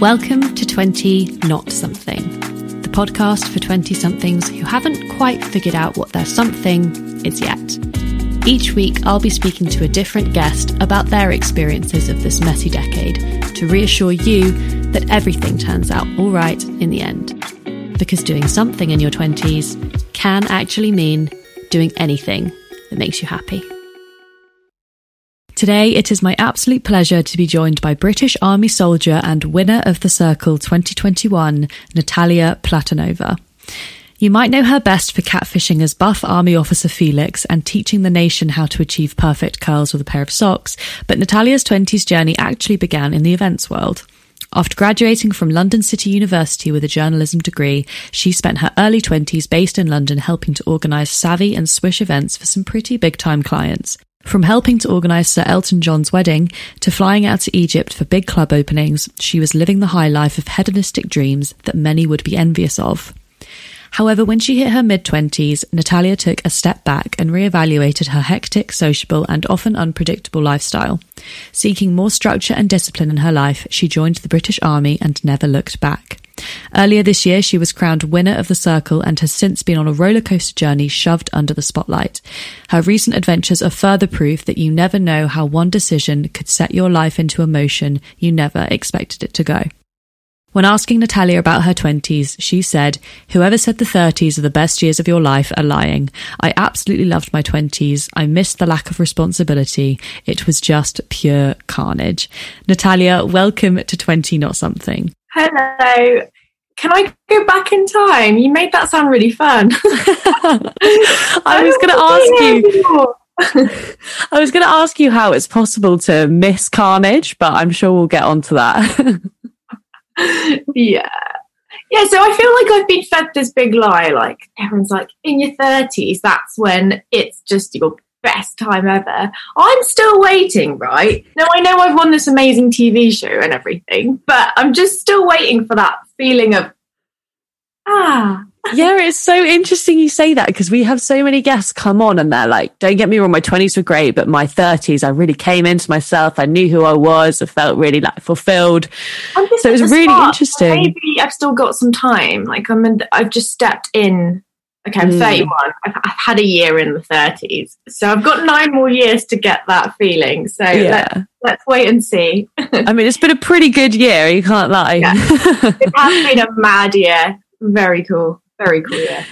Welcome to 20 Not Something, the podcast for 20 somethings who haven't quite figured out what their something is yet. Each week, I'll be speaking to a different guest about their experiences of this messy decade to reassure you that everything turns out all right in the end. Because doing something in your 20s can actually mean doing anything that makes you happy. Today, it is my absolute pleasure to be joined by British Army soldier and winner of the Circle 2021, Natalia Platonova. You might know her best for catfishing as buff Army officer Felix and teaching the nation how to achieve perfect curls with a pair of socks, but Natalia's 20s journey actually began in the events world. After graduating from London City University with a journalism degree, she spent her early 20s based in London helping to organise savvy and swish events for some pretty big time clients. From helping to organise Sir Elton John's wedding to flying out to Egypt for big club openings, she was living the high life of hedonistic dreams that many would be envious of. However, when she hit her mid 20s, Natalia took a step back and re-evaluated her hectic, sociable, and often unpredictable lifestyle. Seeking more structure and discipline in her life, she joined the British Army and never looked back. Earlier this year, she was crowned winner of the Circle and has since been on a rollercoaster journey shoved under the spotlight. Her recent adventures are further proof that you never know how one decision could set your life into a motion you never expected it to go. When asking Natalia about her 20s, she said, Whoever said the 30s are the best years of your life are lying. I absolutely loved my 20s. I missed the lack of responsibility. It was just pure carnage. Natalia, welcome to 20 Not Something. Hello. Can I go back in time? You made that sound really fun. I was going to oh, ask you. I was going to ask you how it's possible to miss Carnage, but I'm sure we'll get onto that. yeah. Yeah, so I feel like I've been fed this big lie. Like everyone's like, in your 30s, that's when it's just your best time ever. I'm still waiting, right? Now I know I've won this amazing TV show and everything, but I'm just still waiting for that feeling of ah. yeah, it's so interesting you say that because we have so many guests come on and they're like, don't get me wrong, my 20s were great, but my 30s, I really came into myself. I knew who I was. I felt really like fulfilled. So it was really start. interesting. Maybe I've still got some time. Like I'm in, I've just stepped in Okay, I'm mm. 31. I've, I've, had a year in the 30s. So I've got nine more years to get that feeling. So yeah. let's, let's wait and see. I mean, it's been a pretty good year. You can't lie. Yeah. it has been a mad year. Very cool. Very cool year.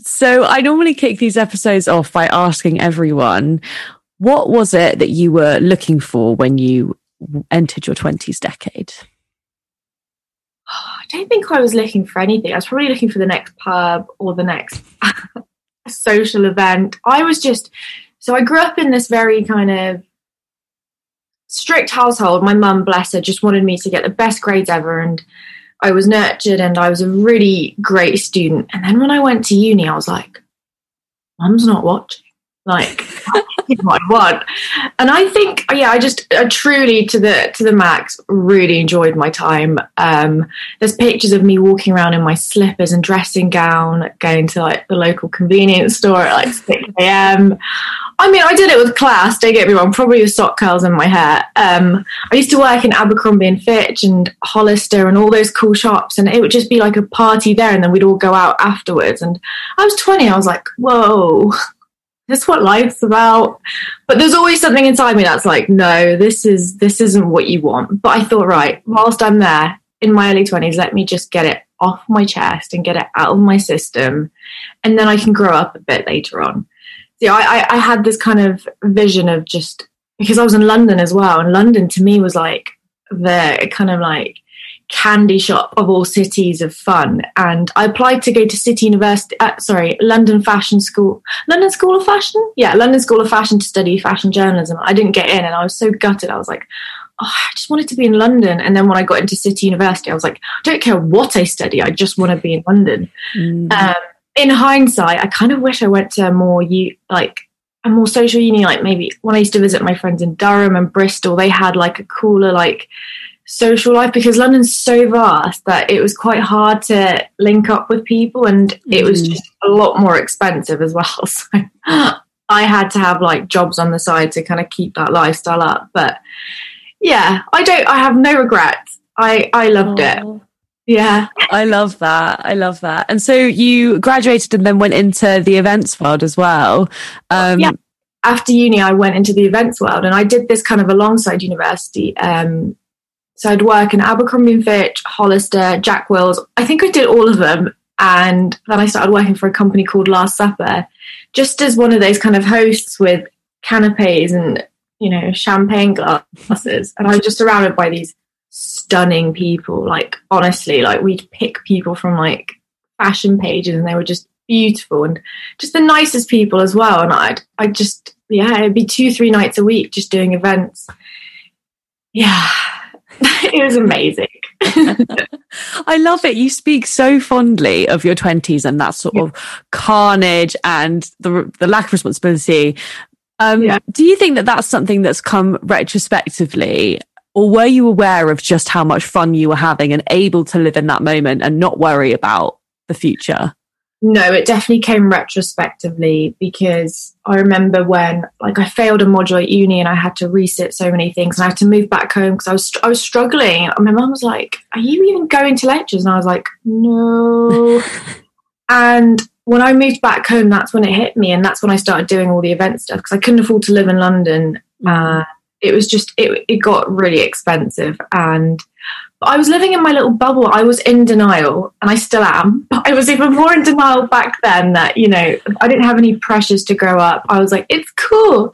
So I normally kick these episodes off by asking everyone, what was it that you were looking for when you entered your 20s decade? I don't think I was looking for anything. I was probably looking for the next pub or the next social event. I was just so I grew up in this very kind of strict household. My mum, bless her, just wanted me to get the best grades ever, and I was nurtured and I was a really great student. And then when I went to uni, I was like, "Mum's not watching." Like what I want. And I think, yeah, I just uh, truly to the to the max really enjoyed my time. Um, there's pictures of me walking around in my slippers and dressing gown, going to like the local convenience store at like 6 a.m. I mean, I did it with class. Don't get me wrong. Probably with sock curls in my hair. Um, I used to work in Abercrombie and Fitch and Hollister and all those cool shops, and it would just be like a party there, and then we'd all go out afterwards. And I was 20. I was like, whoa, this what life's about. But there's always something inside me that's like, no, this is this isn't what you want. But I thought, right, whilst I'm there in my early twenties, let me just get it off my chest and get it out of my system, and then I can grow up a bit later on. So I, I, I had this kind of vision of just because I was in London as well, and London to me was like the kind of like candy shop of all cities of fun. And I applied to go to City University, uh, sorry, London Fashion School, London School of Fashion? Yeah, London School of Fashion to study fashion journalism. I didn't get in and I was so gutted. I was like, oh, I just wanted to be in London. And then when I got into City University, I was like, I don't care what I study, I just want to be in London. Mm. Um, in hindsight, I kind of wish I went to a more, you like, a more social uni, like maybe when I used to visit my friends in Durham and Bristol, they had like a cooler, like, social life because London's so vast that it was quite hard to link up with people and it was mm. just a lot more expensive as well. So I had to have like jobs on the side to kind of keep that lifestyle up. But yeah, I don't, I have no regrets. I I loved Aww. it. Yeah. I love that. I love that. And so you graduated and then went into the events world as well. Um, yeah. After uni, I went into the events world and I did this kind of alongside university. Um, so I'd work in Abercrombie and Fitch, Hollister, Jack Wills. I think I did all of them. And then I started working for a company called Last Supper, just as one of those kind of hosts with canapes and, you know, champagne glasses. And I was just surrounded by these stunning people. Like honestly, like we'd pick people from like fashion pages and they were just beautiful and just the nicest people as well. And I'd I just yeah, it'd be two, three nights a week just doing events. Yeah. it was amazing. I love it. You speak so fondly of your 20s and that sort yeah. of carnage and the the lack of responsibility. Um, yeah. Do you think that that's something that's come retrospectively or were you aware of just how much fun you were having and able to live in that moment and not worry about the future? No, it definitely came retrospectively because I remember when like I failed a module at uni and I had to resit so many things and I had to move back home because I was I was struggling. My mum was like, "Are you even going to lectures?" And I was like, "No." and when I moved back home, that's when it hit me, and that's when I started doing all the event stuff because I couldn't afford to live in London. Uh, it was just it, it got really expensive and I was living in my little bubble. I was in denial, and I still am. But I was even more in denial back then that, you know, I didn't have any pressures to grow up. I was like, it's cool.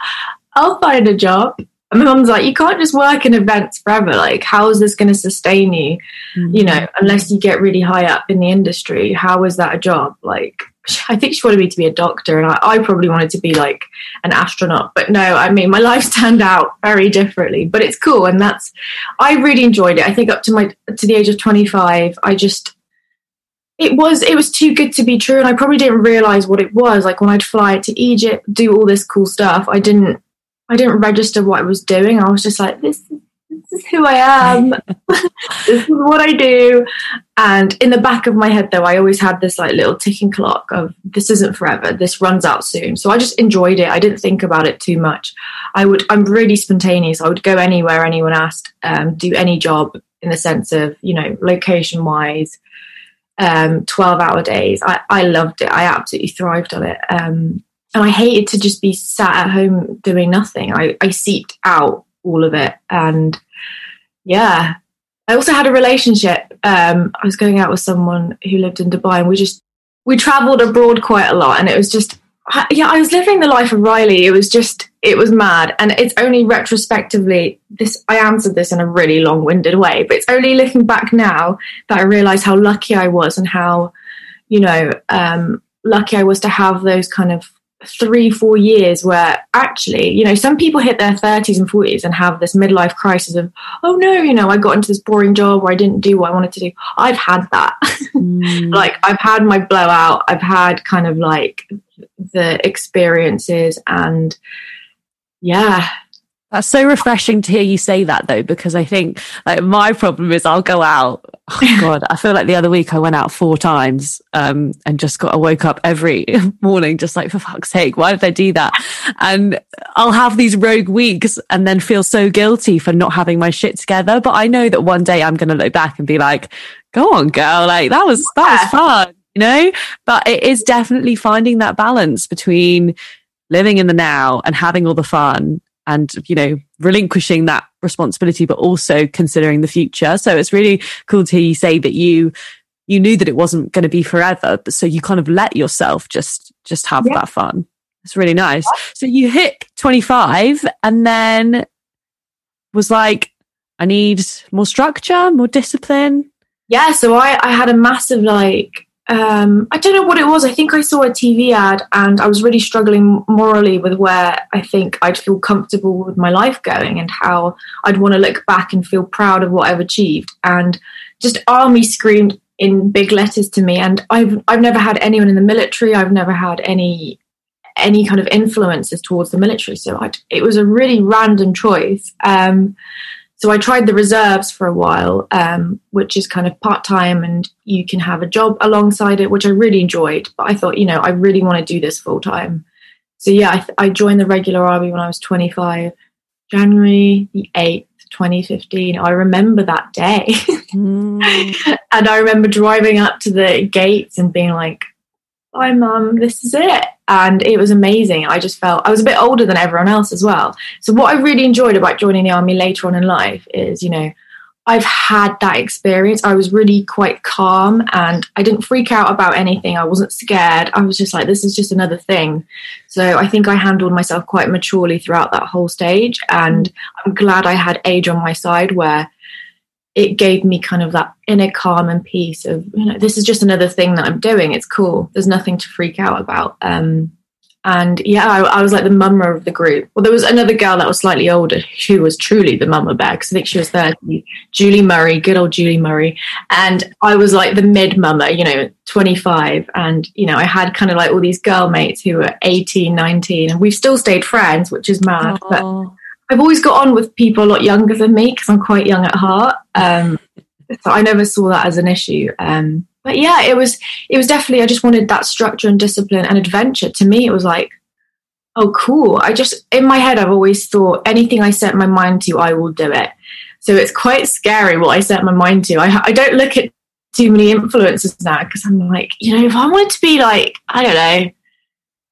I'll find a job. And my mum's like, you can't just work in events forever. Like, how is this going to sustain you? Mm-hmm. You know, unless you get really high up in the industry, how is that a job? Like, I think she wanted me to be a doctor, and I, I, probably wanted to be like an astronaut. But no, I mean, my life turned out very differently. But it's cool, and that's I really enjoyed it. I think up to my to the age of twenty five, I just it was it was too good to be true, and I probably didn't realize what it was. Like when I'd fly to Egypt, do all this cool stuff, I didn't I didn't register what I was doing. I was just like, this this is who I am. this is what I do. And in the back of my head, though, I always had this like little ticking clock of this isn't forever. This runs out soon. So I just enjoyed it. I didn't think about it too much. I would. I'm really spontaneous. I would go anywhere anyone asked, um, do any job in the sense of you know location wise. Um, 12 hour days. I, I loved it. I absolutely thrived on it. Um, and I hated to just be sat at home doing nothing. I, I seeked out all of it. And yeah, I also had a relationship. Um, I was going out with someone who lived in Dubai, and we just we traveled abroad quite a lot, and it was just yeah, I was living the life of Riley. It was just it was mad, and it's only retrospectively this. I answered this in a really long-winded way, but it's only looking back now that I realise how lucky I was and how you know um, lucky I was to have those kind of three, four years where actually, you know, some people hit their 30s and 40s and have this midlife crisis of, oh no, you know, I got into this boring job where I didn't do what I wanted to do. I've had that. Mm. like, I've had my blowout. I've had kind of like the experiences and yeah, that's so refreshing to hear you say that though, because I think like my problem is I'll go out. Oh God, I feel like the other week I went out four times um, and just got I woke up every morning just like for fuck's sake, why did I do that? And I'll have these rogue weeks and then feel so guilty for not having my shit together. But I know that one day I'm gonna look back and be like, go on, girl, like that was that was fun, you know? But it is definitely finding that balance between living in the now and having all the fun and you know relinquishing that responsibility but also considering the future. So it's really cool to hear you say that you you knew that it wasn't going to be forever but so you kind of let yourself just just have yeah. that fun. It's really nice. So you hit 25 and then was like i need more structure more discipline. Yeah so i i had a massive like um, I don't know what it was. I think I saw a TV ad and I was really struggling morally with where I think I'd feel comfortable with my life going and how I'd want to look back and feel proud of what I've achieved. And just army screamed in big letters to me. And I've I've never had anyone in the military. I've never had any any kind of influences towards the military. So I'd, it was a really random choice. Um, so I tried the reserves for a while, um, which is kind of part time and you can have a job alongside it, which I really enjoyed. But I thought, you know, I really want to do this full time. So yeah, I, th- I, joined the regular army when I was 25, January the 8th, 2015. I remember that day. mm. and I remember driving up to the gates and being like, Hi, mum, this is it. And it was amazing. I just felt I was a bit older than everyone else as well. So, what I really enjoyed about joining the army later on in life is, you know, I've had that experience. I was really quite calm and I didn't freak out about anything. I wasn't scared. I was just like, this is just another thing. So I think I handled myself quite maturely throughout that whole stage. And I'm glad I had age on my side where it gave me kind of that inner calm and peace of, you know, this is just another thing that I'm doing. It's cool. There's nothing to freak out about. Um, and yeah, I, I, was like the mummer of the group. Well, there was another girl that was slightly older who was truly the mummer bear because I think she was 30, Julie Murray, good old Julie Murray. And I was like the mid mummer, you know, 25. And, you know, I had kind of like all these girl mates who were 18, 19, and we've still stayed friends, which is mad. Aww. But I've always got on with people a lot younger than me because I'm quite young at heart. Um, so I never saw that as an issue. Um, but yeah, it was it was definitely I just wanted that structure and discipline and adventure. To me, it was like, oh, cool. I just in my head, I've always thought anything I set my mind to, I will do it. So it's quite scary what I set my mind to. I, I don't look at too many influences now because I'm like, you know, if I wanted to be like, I don't know,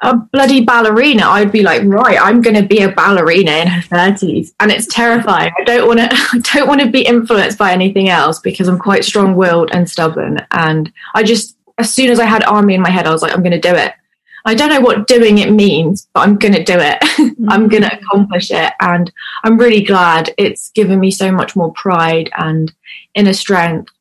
a bloody ballerina, I'd be like, right, I'm going to be a ballerina in her thirties, and it's terrifying. I don't want to, I don't want to be influenced by anything else because I'm quite strong-willed and stubborn. And I just, as soon as I had army in my head, I was like, I'm going to do it. I don't know what doing it means, but I'm going to do it. I'm going to mm-hmm. accomplish it, and I'm really glad it's given me so much more pride and inner strength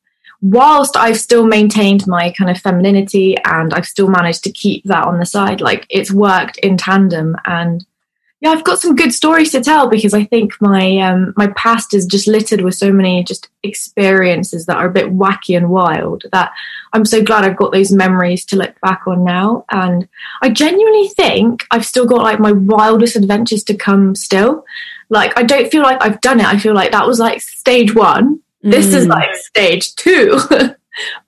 whilst I've still maintained my kind of femininity and I've still managed to keep that on the side, like it's worked in tandem. And yeah, I've got some good stories to tell because I think my um, my past is just littered with so many just experiences that are a bit wacky and wild that I'm so glad I've got those memories to look back on now. And I genuinely think I've still got like my wildest adventures to come still. Like I don't feel like I've done it. I feel like that was like stage one this mm. is like stage two.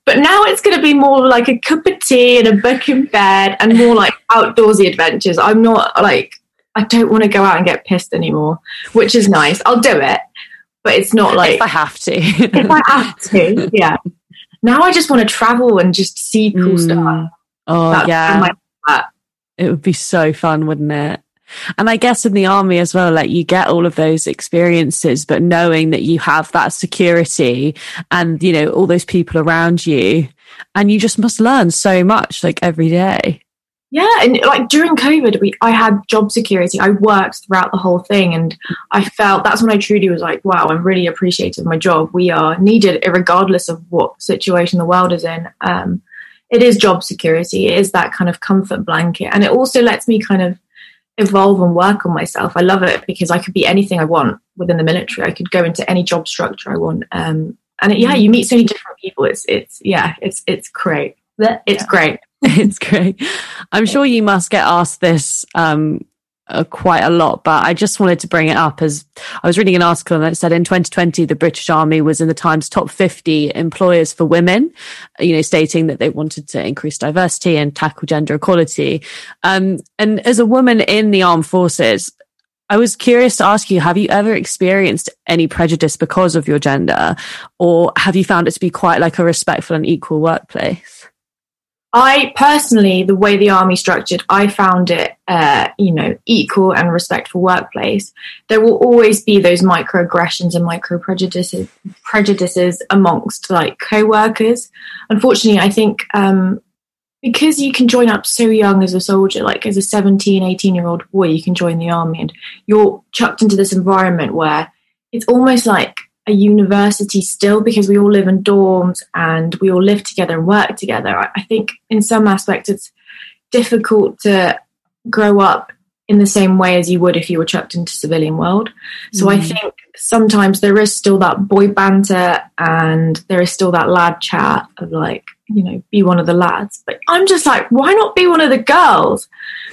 but now it's going to be more like a cup of tea and a book in bed and more like outdoorsy adventures. I'm not like, I don't want to go out and get pissed anymore, which is nice. I'll do it, but it's not like. If I have to. if I have to, yeah. Now I just want to travel and just see cool mm. stuff. Oh, That's yeah. It would be so fun, wouldn't it? And I guess in the army as well, like you get all of those experiences, but knowing that you have that security and, you know, all those people around you, and you just must learn so much like every day. Yeah, and like during COVID, we I had job security. I worked throughout the whole thing, and I felt that's when I truly was like, "Wow, I'm really appreciative of my job. We are needed, regardless of what situation the world is in." Um, it is job security. It is that kind of comfort blanket, and it also lets me kind of evolve and work on myself. I love it because I could be anything I want within the military. I could go into any job structure I want. Um, and it, yeah, you meet so many different people. It's it's yeah, it's it's great. It's yeah. great. it's great. I'm sure you must get asked this um, uh, quite a lot, but I just wanted to bring it up as I was reading an article that said in 2020 the British Army was in the Times top 50 employers for women, you know, stating that they wanted to increase diversity and tackle gender equality. Um, and as a woman in the armed forces, I was curious to ask you, have you ever experienced any prejudice because of your gender, or have you found it to be quite like a respectful and equal workplace? I personally, the way the army structured, I found it, uh, you know, equal and respectful workplace. There will always be those microaggressions and micro prejudices, prejudices amongst like co-workers. Unfortunately, I think um, because you can join up so young as a soldier, like as a 17, 18 year old boy, you can join the army and you're chucked into this environment where it's almost like a university still because we all live in dorms and we all live together and work together. I, I think in some aspects it's difficult to grow up in the same way as you would if you were chucked into civilian world. So mm. I think sometimes there is still that boy banter and there is still that lad chat of like, you know, be one of the lads. But I'm just like, why not be one of the girls?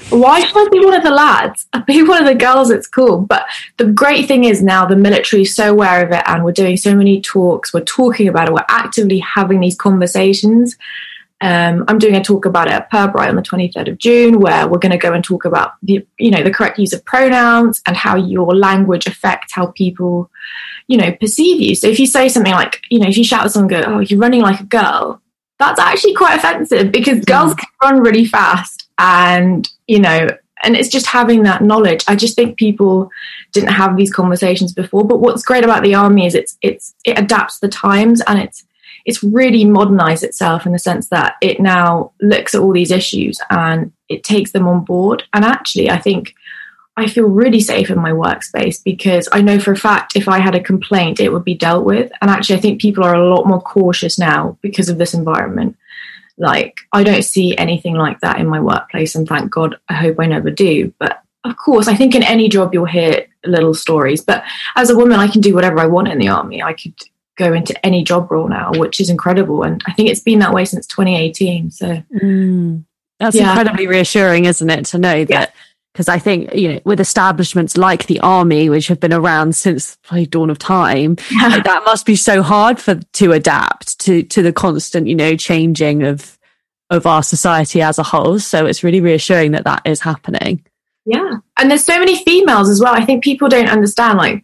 Why should I be one of the lads? Be one of the girls, it's cool. But the great thing is now the military is so aware of it and we're doing so many talks, we're talking about it, we're actively having these conversations. Um, I'm doing a talk about it at Pirbright on the 23rd of June, where we're going to go and talk about the, you know, the correct use of pronouns and how your language affects how people, you know, perceive you. So if you say something like, you know, if you shout at someone, go, "Oh, you're running like a girl," that's actually quite offensive because mm. girls can run really fast, and you know, and it's just having that knowledge. I just think people didn't have these conversations before. But what's great about the army is it's it's it adapts the times and it's it's really modernized itself in the sense that it now looks at all these issues and it takes them on board. And actually, I think I feel really safe in my workspace because I know for a fact if I had a complaint, it would be dealt with. And actually, I think people are a lot more cautious now because of this environment. Like, I don't see anything like that in my workplace. And thank God, I hope I never do. But of course, I think in any job you'll hear little stories. But as a woman, I can do whatever I want in the army. I could go into any job role now, which is incredible. And I think it's been that way since 2018. So mm, that's yeah. incredibly reassuring, isn't it, to know that? Because I think, you know, with establishments like the army, which have been around since the dawn of time, yeah. like, that must be so hard for to adapt to to the constant, you know, changing of of our society as a whole. So it's really reassuring that that is happening. Yeah, and there's so many females as well. I think people don't understand like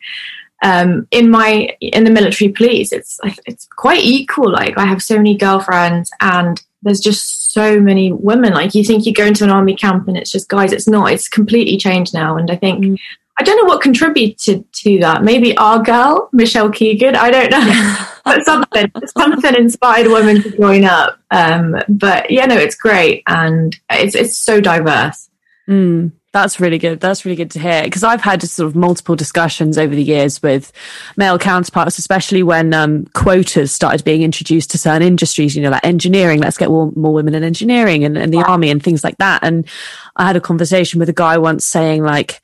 um, in my in the military police it's it's quite equal like i have so many girlfriends and there's just so many women. Like you think you go into an army camp and it's just guys it's not. It's completely changed now. And i think mm. i don't know what contributed to that. Maybe our girl michelle keegan. I don't know. But something something inspired women to join up. Um, but yeah no it's great. And it's it's so diverse mm. That's really good. That's really good to hear because I've had sort of multiple discussions over the years with male counterparts, especially when um, quotas started being introduced to certain industries, you know, like engineering. Let's get more, more women in engineering and, and the army and things like that. And I had a conversation with a guy once saying, like,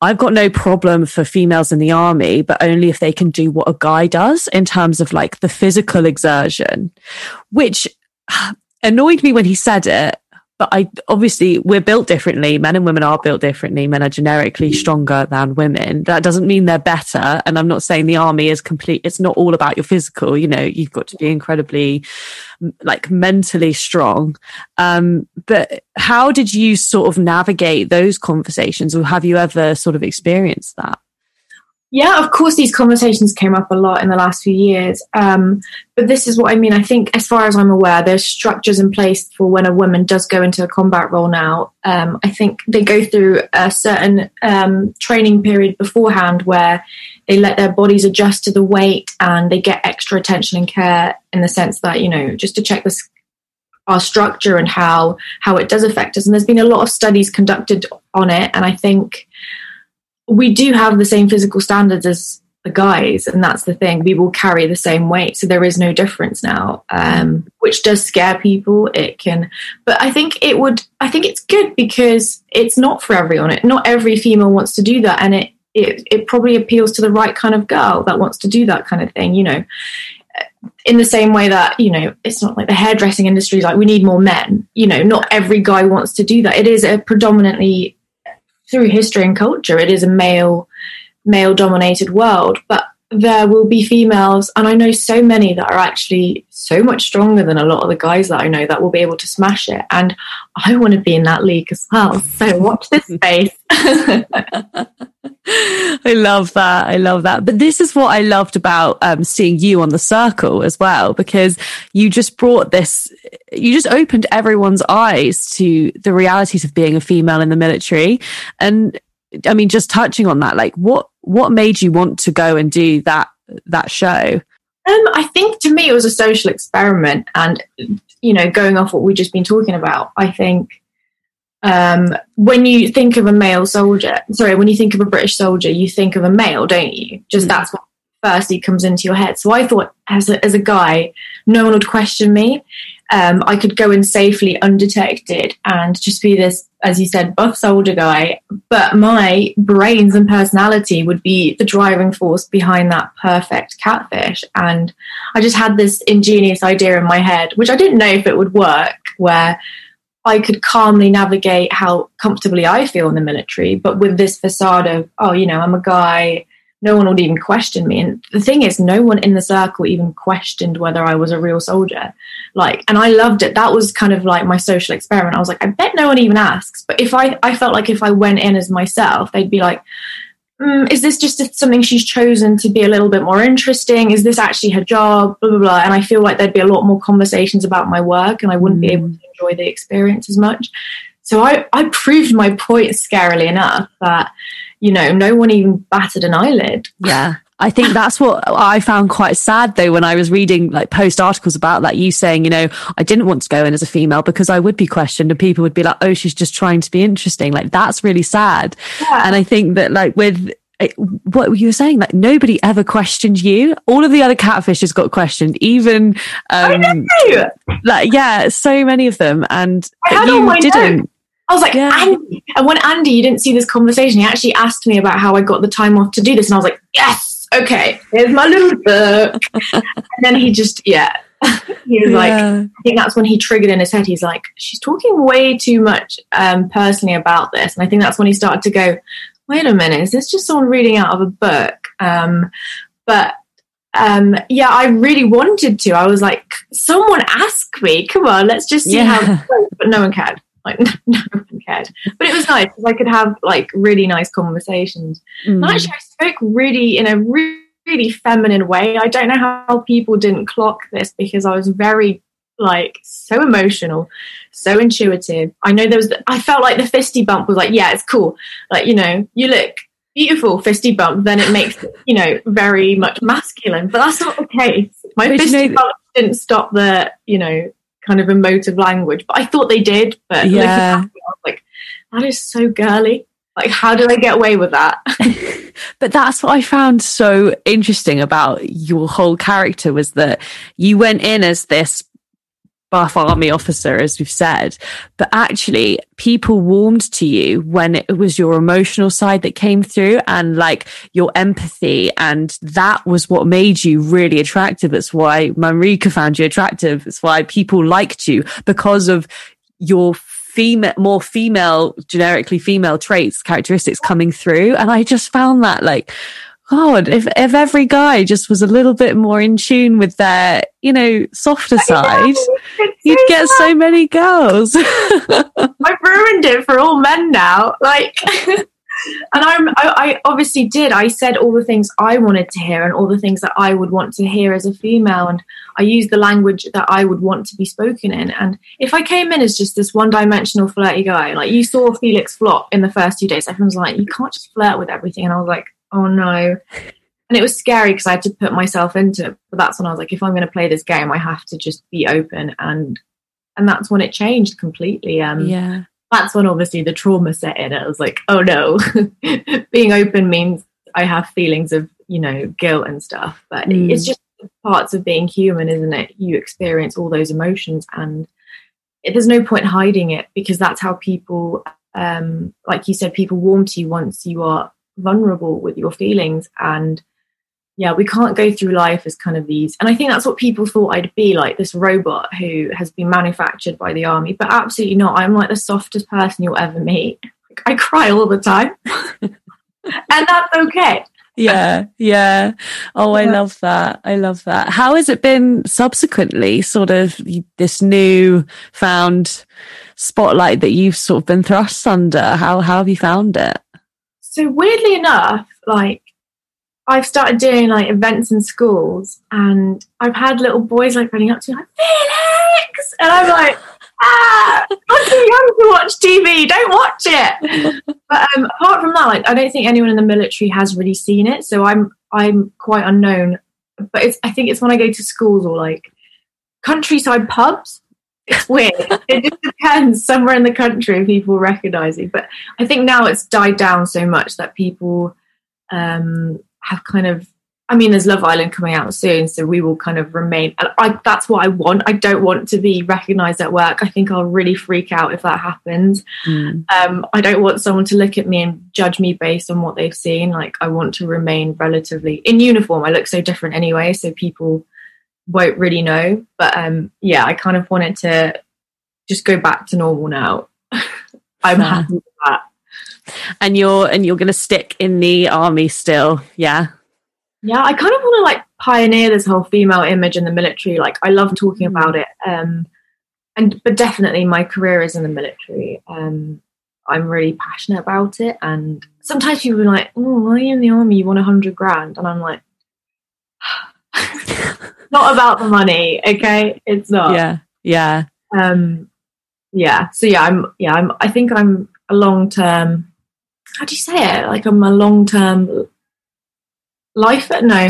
I've got no problem for females in the army, but only if they can do what a guy does in terms of like the physical exertion, which annoyed me when he said it but I obviously we're built differently. Men and women are built differently. Men are generically stronger than women. That doesn't mean they're better. And I'm not saying the army is complete. It's not all about your physical. You know, you've got to be incredibly like mentally strong. Um, but how did you sort of navigate those conversations or have you ever sort of experienced that? Yeah, of course, these conversations came up a lot in the last few years. Um, but this is what I mean. I think, as far as I'm aware, there's structures in place for when a woman does go into a combat role now. Um, I think they go through a certain um, training period beforehand where they let their bodies adjust to the weight and they get extra attention and care in the sense that, you know, just to check this our structure and how how it does affect us and there's been a lot of studies conducted on it and i think we do have the same physical standards as the guys, and that's the thing. We will carry the same weight, so there is no difference now, um, which does scare people. It can, but I think it would. I think it's good because it's not for everyone. It, not every female wants to do that, and it it it probably appeals to the right kind of girl that wants to do that kind of thing. You know, in the same way that you know it's not like the hairdressing industry is like we need more men you know not every guy wants to do that it is a predominantly through history and culture, it is a male male dominated world. But there will be females, and I know so many that are actually so much stronger than a lot of the guys that I know that will be able to smash it. And I want to be in that league as well. So watch this space. I love that. I love that. But this is what I loved about um, seeing you on the circle as well, because you just brought this, you just opened everyone's eyes to the realities of being a female in the military. And I mean, just touching on that, like what what made you want to go and do that that show? Um, I think to me it was a social experiment, and you know, going off what we've just been talking about, I think um, when you think of a male soldier, sorry, when you think of a British soldier, you think of a male, don't you? Just mm. that's what firstly comes into your head. So I thought, as a, as a guy, no one would question me um, I could go in safely undetected and just be this, as you said, buff soldier guy. But my brains and personality would be the driving force behind that perfect catfish. And I just had this ingenious idea in my head, which I didn't know if it would work, where I could calmly navigate how comfortably I feel in the military, but with this facade of, oh, you know, I'm a guy no one would even question me. And the thing is, no one in the circle even questioned whether I was a real soldier. Like, and I loved it. That was kind of like my social experiment. I was like, I bet no one even asks. But if I, I felt like if I went in as myself, they'd be like, mm, is this just something she's chosen to be a little bit more interesting? Is this actually her job? Blah, blah, blah. And I feel like there'd be a lot more conversations about my work and I wouldn't mm. be able to enjoy the experience as much. So I, I proved my point scarily enough that you know, no one even batted an eyelid. Yeah. I think that's what I found quite sad though when I was reading like post articles about that. You saying, you know, I didn't want to go in as a female because I would be questioned and people would be like, oh, she's just trying to be interesting. Like that's really sad. Yeah. And I think that like with eh, what you were saying, like nobody ever questioned you. All of the other catfishes got questioned, even um, like yeah, so many of them, and you didn't. Notes. I was like, yeah. Andy. And when Andy, you didn't see this conversation, he actually asked me about how I got the time off to do this. And I was like, yes, okay, here's my little book. and then he just, yeah. he was yeah. like, I think that's when he triggered in his head. He's like, she's talking way too much um, personally about this. And I think that's when he started to go, wait a minute, is this just someone reading out of a book? Um, but um, yeah, I really wanted to. I was like, someone ask me. Come on, let's just see yeah. how goes. But no one cared. Like no one cared. But it was nice because I could have like really nice conversations. Mm. And actually, I spoke really in a really, really feminine way. I don't know how people didn't clock this because I was very like so emotional, so intuitive. I know there was. I felt like the fisty bump was like, yeah, it's cool. Like you know, you look beautiful fisty bump, then it makes you know very much masculine. But that's not the case. My but fisty you know, bump didn't stop the you know kind of emotive language. But I thought they did. But yeah, I was like, that is so girly. Like, how do I get away with that? but that's what I found so interesting about your whole character was that you went in as this buff army officer, as we've said, but actually people warmed to you when it was your emotional side that came through and like your empathy. And that was what made you really attractive. That's why Manrika found you attractive. It's why people liked you because of your female, more female, generically female traits, characteristics coming through. And I just found that like, God, if, if every guy just was a little bit more in tune with their, you know, softer side, you'd get that. so many girls. I've ruined it for all men now. Like, and I'm, I, I, obviously did. I said all the things I wanted to hear and all the things that I would want to hear as a female. And I used the language that I would want to be spoken in. And if I came in as just this one dimensional flirty guy, like you saw Felix flop in the first few days, everyone's like, you can't just flirt with everything. And I was like, oh no. And it was scary because I had to put myself into it. But that's when I was like, if I'm going to play this game, I have to just be open. And and that's when it changed completely. Um, yeah. That's when obviously the trauma set in. I was like, oh no, being open means I have feelings of you know guilt and stuff. But mm. it's just parts of being human, isn't it? You experience all those emotions, and it, there's no point hiding it because that's how people, um, like you said, people warm to you once you are vulnerable with your feelings. And yeah we can't go through life as kind of these and i think that's what people thought i'd be like this robot who has been manufactured by the army but absolutely not. I'm like the softest person you'll ever meet. I cry all the time. And that's okay. Yeah yeah. Oh i love that. I love that. How has it been subsequently sort of this new found spotlight that you've sort of been thrust under? How how have you found it so weirdly enough, like I've started doing like events in schools, and I've had little boys like running up to me like Felix, and I'm like, ah, I'm too young to watch TV. Don't watch it. but um, apart from that, like I don't think anyone in the military has really seen it, so I'm I'm quite unknown. But it's I think it's when I go to schools or like countryside pubs it's weird. it just depends. Somewhere in the country, people recognise it, but I think now it's died down so much that people um, have kind of. I mean, there's Love Island coming out soon, so we will kind of remain. I, that's what I want. I don't want to be recognised at work. I think I'll really freak out if that happens. Mm. Um, I don't want someone to look at me and judge me based on what they've seen. Like, I want to remain relatively in uniform. I look so different anyway, so people won't really know. But um, yeah, I kind of wanted to just go back to normal now. I'm happy with that. And you're and you're going to stick in the army still, yeah. Yeah, I kind of want to like pioneer this whole female image in the military. Like, I love talking about it. Um, and but definitely, my career is in the military. Um, I'm really passionate about it, and sometimes people are like, "Oh, why are you in the army? You want a hundred grand?" And I'm like, "Not about the money, okay? It's not." Yeah, yeah, um, yeah. So yeah, I'm yeah, I'm. I think I'm a long term. How do you say it? Like I'm a long term life. No,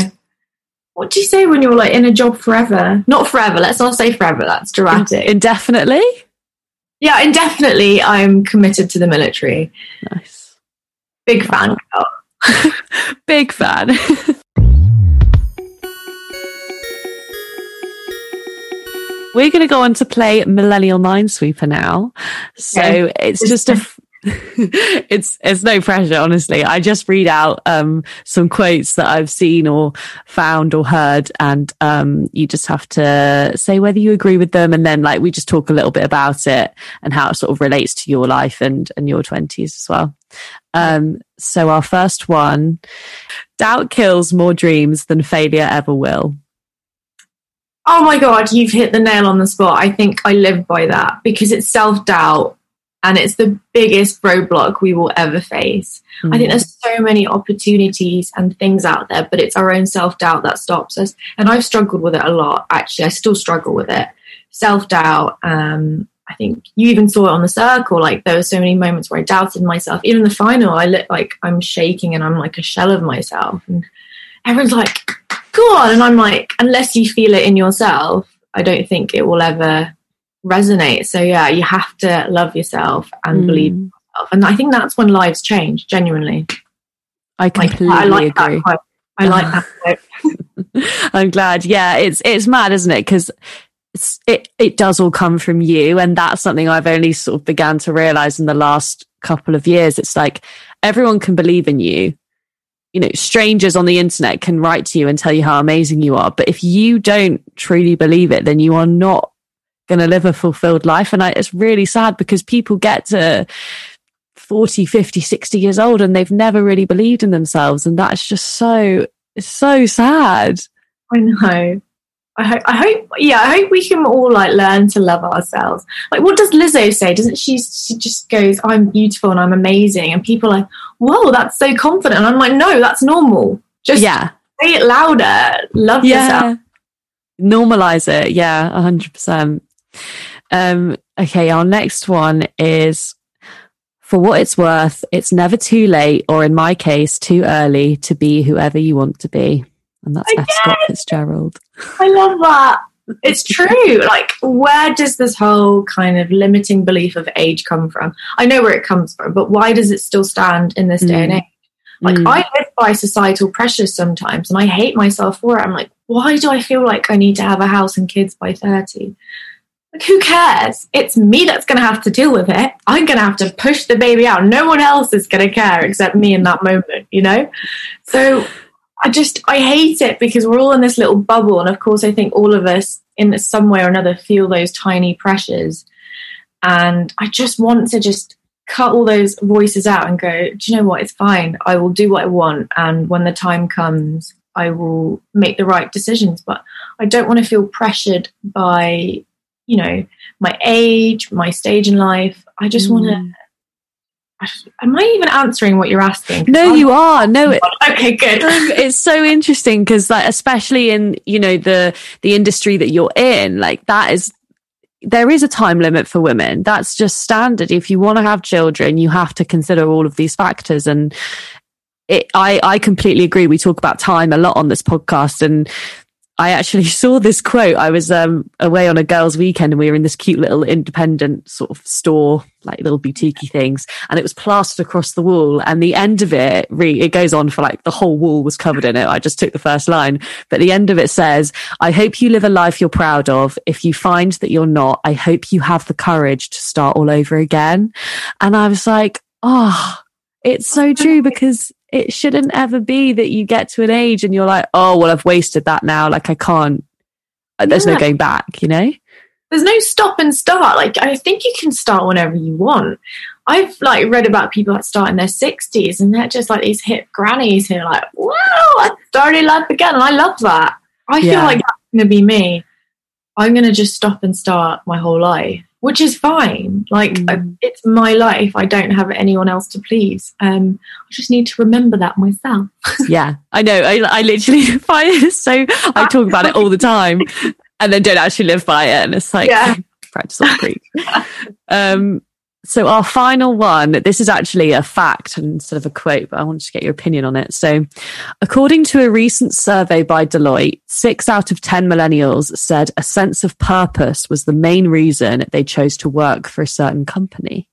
what do you say when you're like in a job forever? Not forever. Let's not say forever. That's dramatic. Indefinitely. Yeah, indefinitely. I'm committed to the military. Nice. Big fan. Big fan. We're going to go on to play Millennial Minesweeper now. So okay. it's just a it's it's no pressure honestly i just read out um, some quotes that i've seen or found or heard and um, you just have to say whether you agree with them and then like we just talk a little bit about it and how it sort of relates to your life and and your 20s as well um, so our first one doubt kills more dreams than failure ever will oh my god you've hit the nail on the spot i think i live by that because it's self-doubt and it's the biggest roadblock we will ever face. Mm-hmm. I think mm. there's so many opportunities and things out there, but it's our own self doubt that stops us. And I've struggled with it a lot. Actually, I still struggle with it. Self doubt. Um, I think you even saw it on the circle. Like there were so many moments where I doubted myself. Even the final, I look like I'm shaking and I'm like a shell of myself. And everyone's like, And I'm like, unless you feel it in yourself, I don't think it will ever resonate. So yeah, you have to love yourself and mm. believe yourself. And I think that's when lives change, genuinely. I completely like, I like agree. That I like that. I'm glad. Yeah, it's it's mad, isn't it? Because it it does all come from you, and that's something I've only sort of began to realize in the last couple of years. It's like everyone can believe in you. You know, strangers on the internet can write to you and tell you how amazing you are, but if you don't truly believe it, then you are not going to live a fulfilled life. And I, it's really sad because people get to 40, 50, 60 years old and they've never really believed in themselves. And that's just so, so sad. I know. I hope, I hope, yeah, I hope we can all like learn to love ourselves. Like, what does Lizzo say? Doesn't she? She just goes, "I'm beautiful and I'm amazing," and people are like, "Whoa, that's so confident." And I'm like, "No, that's normal. Just yeah, say it louder. Love yeah. yourself. Normalize it. Yeah, hundred percent. Um, okay, our next one is for what it's worth, it's never too late, or in my case, too early to be whoever you want to be. And that's Again? F. Scott Fitzgerald. I love that. It's true. Like, where does this whole kind of limiting belief of age come from? I know where it comes from, but why does it still stand in this mm. day and mm. age? Like, mm. I live by societal pressures sometimes, and I hate myself for it. I'm like, why do I feel like I need to have a house and kids by 30? Like, who cares? It's me that's going to have to deal with it. I'm going to have to push the baby out. No one else is going to care except me in that moment, you know? So I just, I hate it because we're all in this little bubble. And of course, I think all of us in some way or another feel those tiny pressures. And I just want to just cut all those voices out and go, do you know what? It's fine. I will do what I want. And when the time comes, I will make the right decisions. But I don't want to feel pressured by you know, my age, my stage in life. I just mm. want to. Am I even answering what you're asking? No, oh. you are. No, it, okay, good. Um, it's so interesting because, like, especially in you know the the industry that you're in, like that is there is a time limit for women. That's just standard. If you want to have children, you have to consider all of these factors. And it, I, I completely agree. We talk about time a lot on this podcast, and I actually saw this quote. I was um, away on a girls' weekend and we were in this cute little independent sort of store, like little boutiquey things, and it was plastered across the wall. And the end of it, re- it goes on for like the whole wall was covered in it. I just took the first line, but the end of it says, "I hope you live a life you're proud of. If you find that you're not, I hope you have the courage to start all over again." And I was like, "Oh." It's so true because it shouldn't ever be that you get to an age and you're like, oh, well, I've wasted that now. Like, I can't, yeah. there's no going back, you know? There's no stop and start. Like, I think you can start whenever you want. I've like read about people that start in their 60s and they're just like these hip grannies who are like, wow, I started life again. And I love that. I feel like that's going to be me. I'm going to just stop and start my whole life, which is fine. Like, Mm. I- it's my life. I don't have anyone else to please. Um, I just need to remember that myself. Yeah, I know. I, I literally find it so. I talk about it all the time, and then don't actually live by it, and it's like Yeah. practice you preach. Um, so our final one. This is actually a fact instead of a quote, but I wanted to get your opinion on it. So, according to a recent survey by Deloitte, six out of ten millennials said a sense of purpose was the main reason they chose to work for a certain company.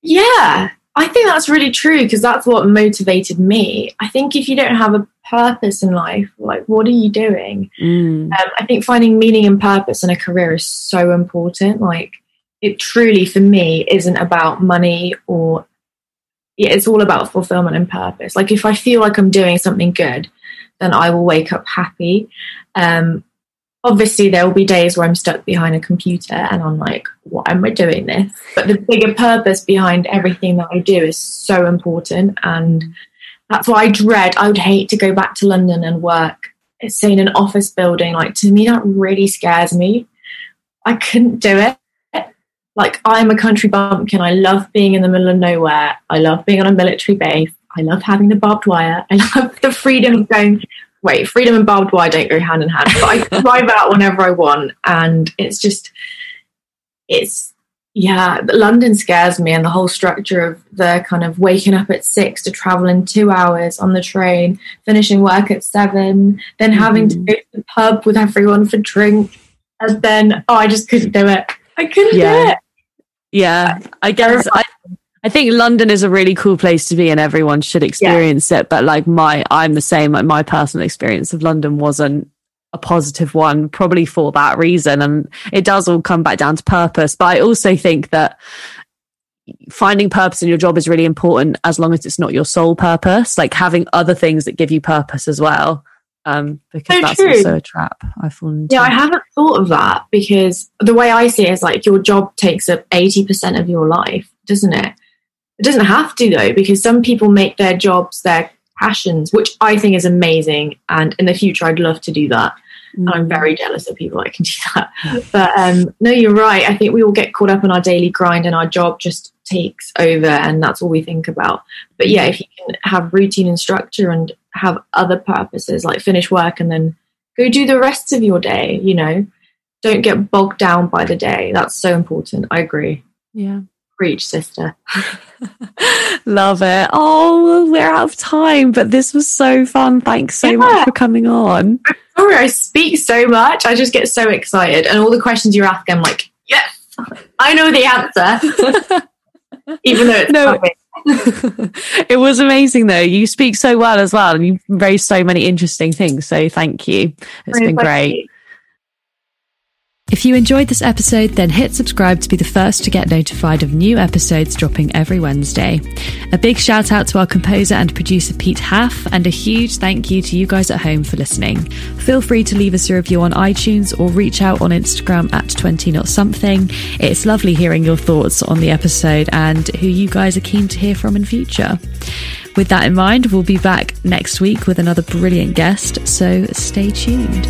Yeah, I think that's really true because that's what motivated me. I think if you don't have a purpose in life, like, what are you doing? Mm. Um, I think finding meaning and purpose in a career is so important. Like, it truly, for me, isn't about money or yeah, it's all about fulfillment and purpose. Like, if I feel like I'm doing something good, then I will wake up happy. Um, obviously, there will be days where I'm stuck behind a computer and I'm like, why am I doing this? But the bigger purpose behind everything that I do is so important. And that's why I dread, I would hate to go back to London and work say in an office building like to me that really scares me i couldn't do it like i'm a country bumpkin i love being in the middle of nowhere i love being on a military base i love having the barbed wire i love the freedom of going wait freedom and barbed wire don't go hand in hand but i drive out whenever i want and it's just it's yeah london scares me and the whole structure of the kind of waking up at six to travel in two hours on the train finishing work at seven, then having to Mhm. go to the pub with everyone for drink, and then oh, I just couldn't do it. I couldn't do it. Yeah, I guess I, I think London is a really cool place to be and everyone should experience it. But like my, I'm the same. Like my personal experience of London wasn't a positive one, probably for that reason. And it does all come back down to purpose. But I also think that finding purpose in your job is really important as long as it's not your sole purpose, like having other things that give you purpose as well. Um, because So that's true. also a trap I fall into. Yeah, I haven't thought of that because the way I see it is like your job takes up eighty percent of your life, doesn't it? It doesn't have to though, because some people make their jobs their passions, which I think is amazing. And in the future, I'd love to do that. And I'm Mm. very jealous of people that can do that. But um, no, you're right. I think we all get caught up in our daily grind and our job just takes over and that's all we think about. But yeah, if you can have routine and structure and have other purposes like finish work and then go do the rest of your day, you know, don't get bogged down by the day. That's so important. I agree. Yeah. Preach, sister. Love it. Oh, we're out of time, but this was so fun. Thanks so Yeah. much for coming on. Sorry, I speak so much. I just get so excited. And all the questions you're asking, I'm like, yes, I know the answer. Even though it's No. coming. it was amazing though. You speak so well as well and you've raised so many interesting things. So thank you. It's been great. If you enjoyed this episode, then hit subscribe to be the first to get notified of new episodes dropping every Wednesday. A big shout out to our composer and producer Pete Haff, and a huge thank you to you guys at home for listening. Feel free to leave us a review on iTunes or reach out on Instagram at 20 not something. It's lovely hearing your thoughts on the episode and who you guys are keen to hear from in future. With that in mind, we'll be back next week with another brilliant guest, so stay tuned.